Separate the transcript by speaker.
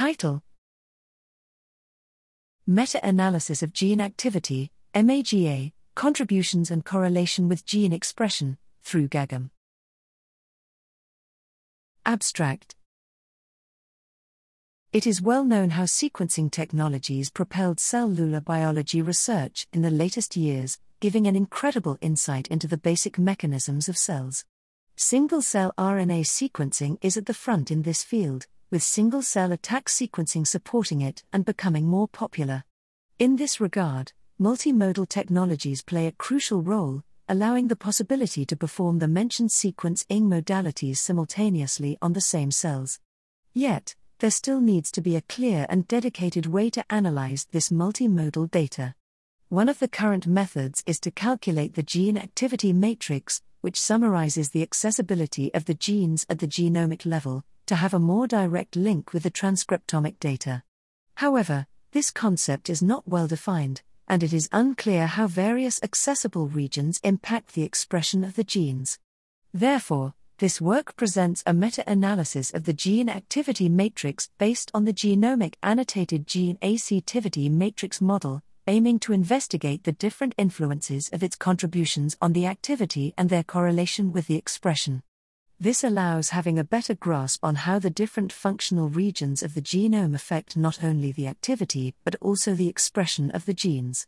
Speaker 1: Title Meta analysis of gene activity, MAGA, contributions and correlation with gene expression, through GAGAM. Abstract It is well known how sequencing technologies propelled cellular biology research in the latest years, giving an incredible insight into the basic mechanisms of cells. Single cell RNA sequencing is at the front in this field, with single cell ATAC sequencing supporting it and becoming more popular. In this regard, multimodal technologies play a crucial role, allowing the possibility to perform the mentioned sequencing modalities simultaneously on the same cells. Yet, there still needs to be a clear and dedicated way to analyze this multimodal data. One of the current methods is to calculate the gene activity matrix, which summarizes the accessibility of the genes at the genomic level, to have a more direct link with the transcriptomic data. However, this concept is not well defined, and it is unclear how various accessible regions impact the expression of the genes. Therefore, this work presents a meta analysis of the gene activity matrix based on the genomic annotated gene activity matrix model, aiming to investigate the different influences of its contributions on the activity and their correlation with the expression. This allows having a better grasp on how the different functional regions of the genome affect not only the activity but also the expression of the genes.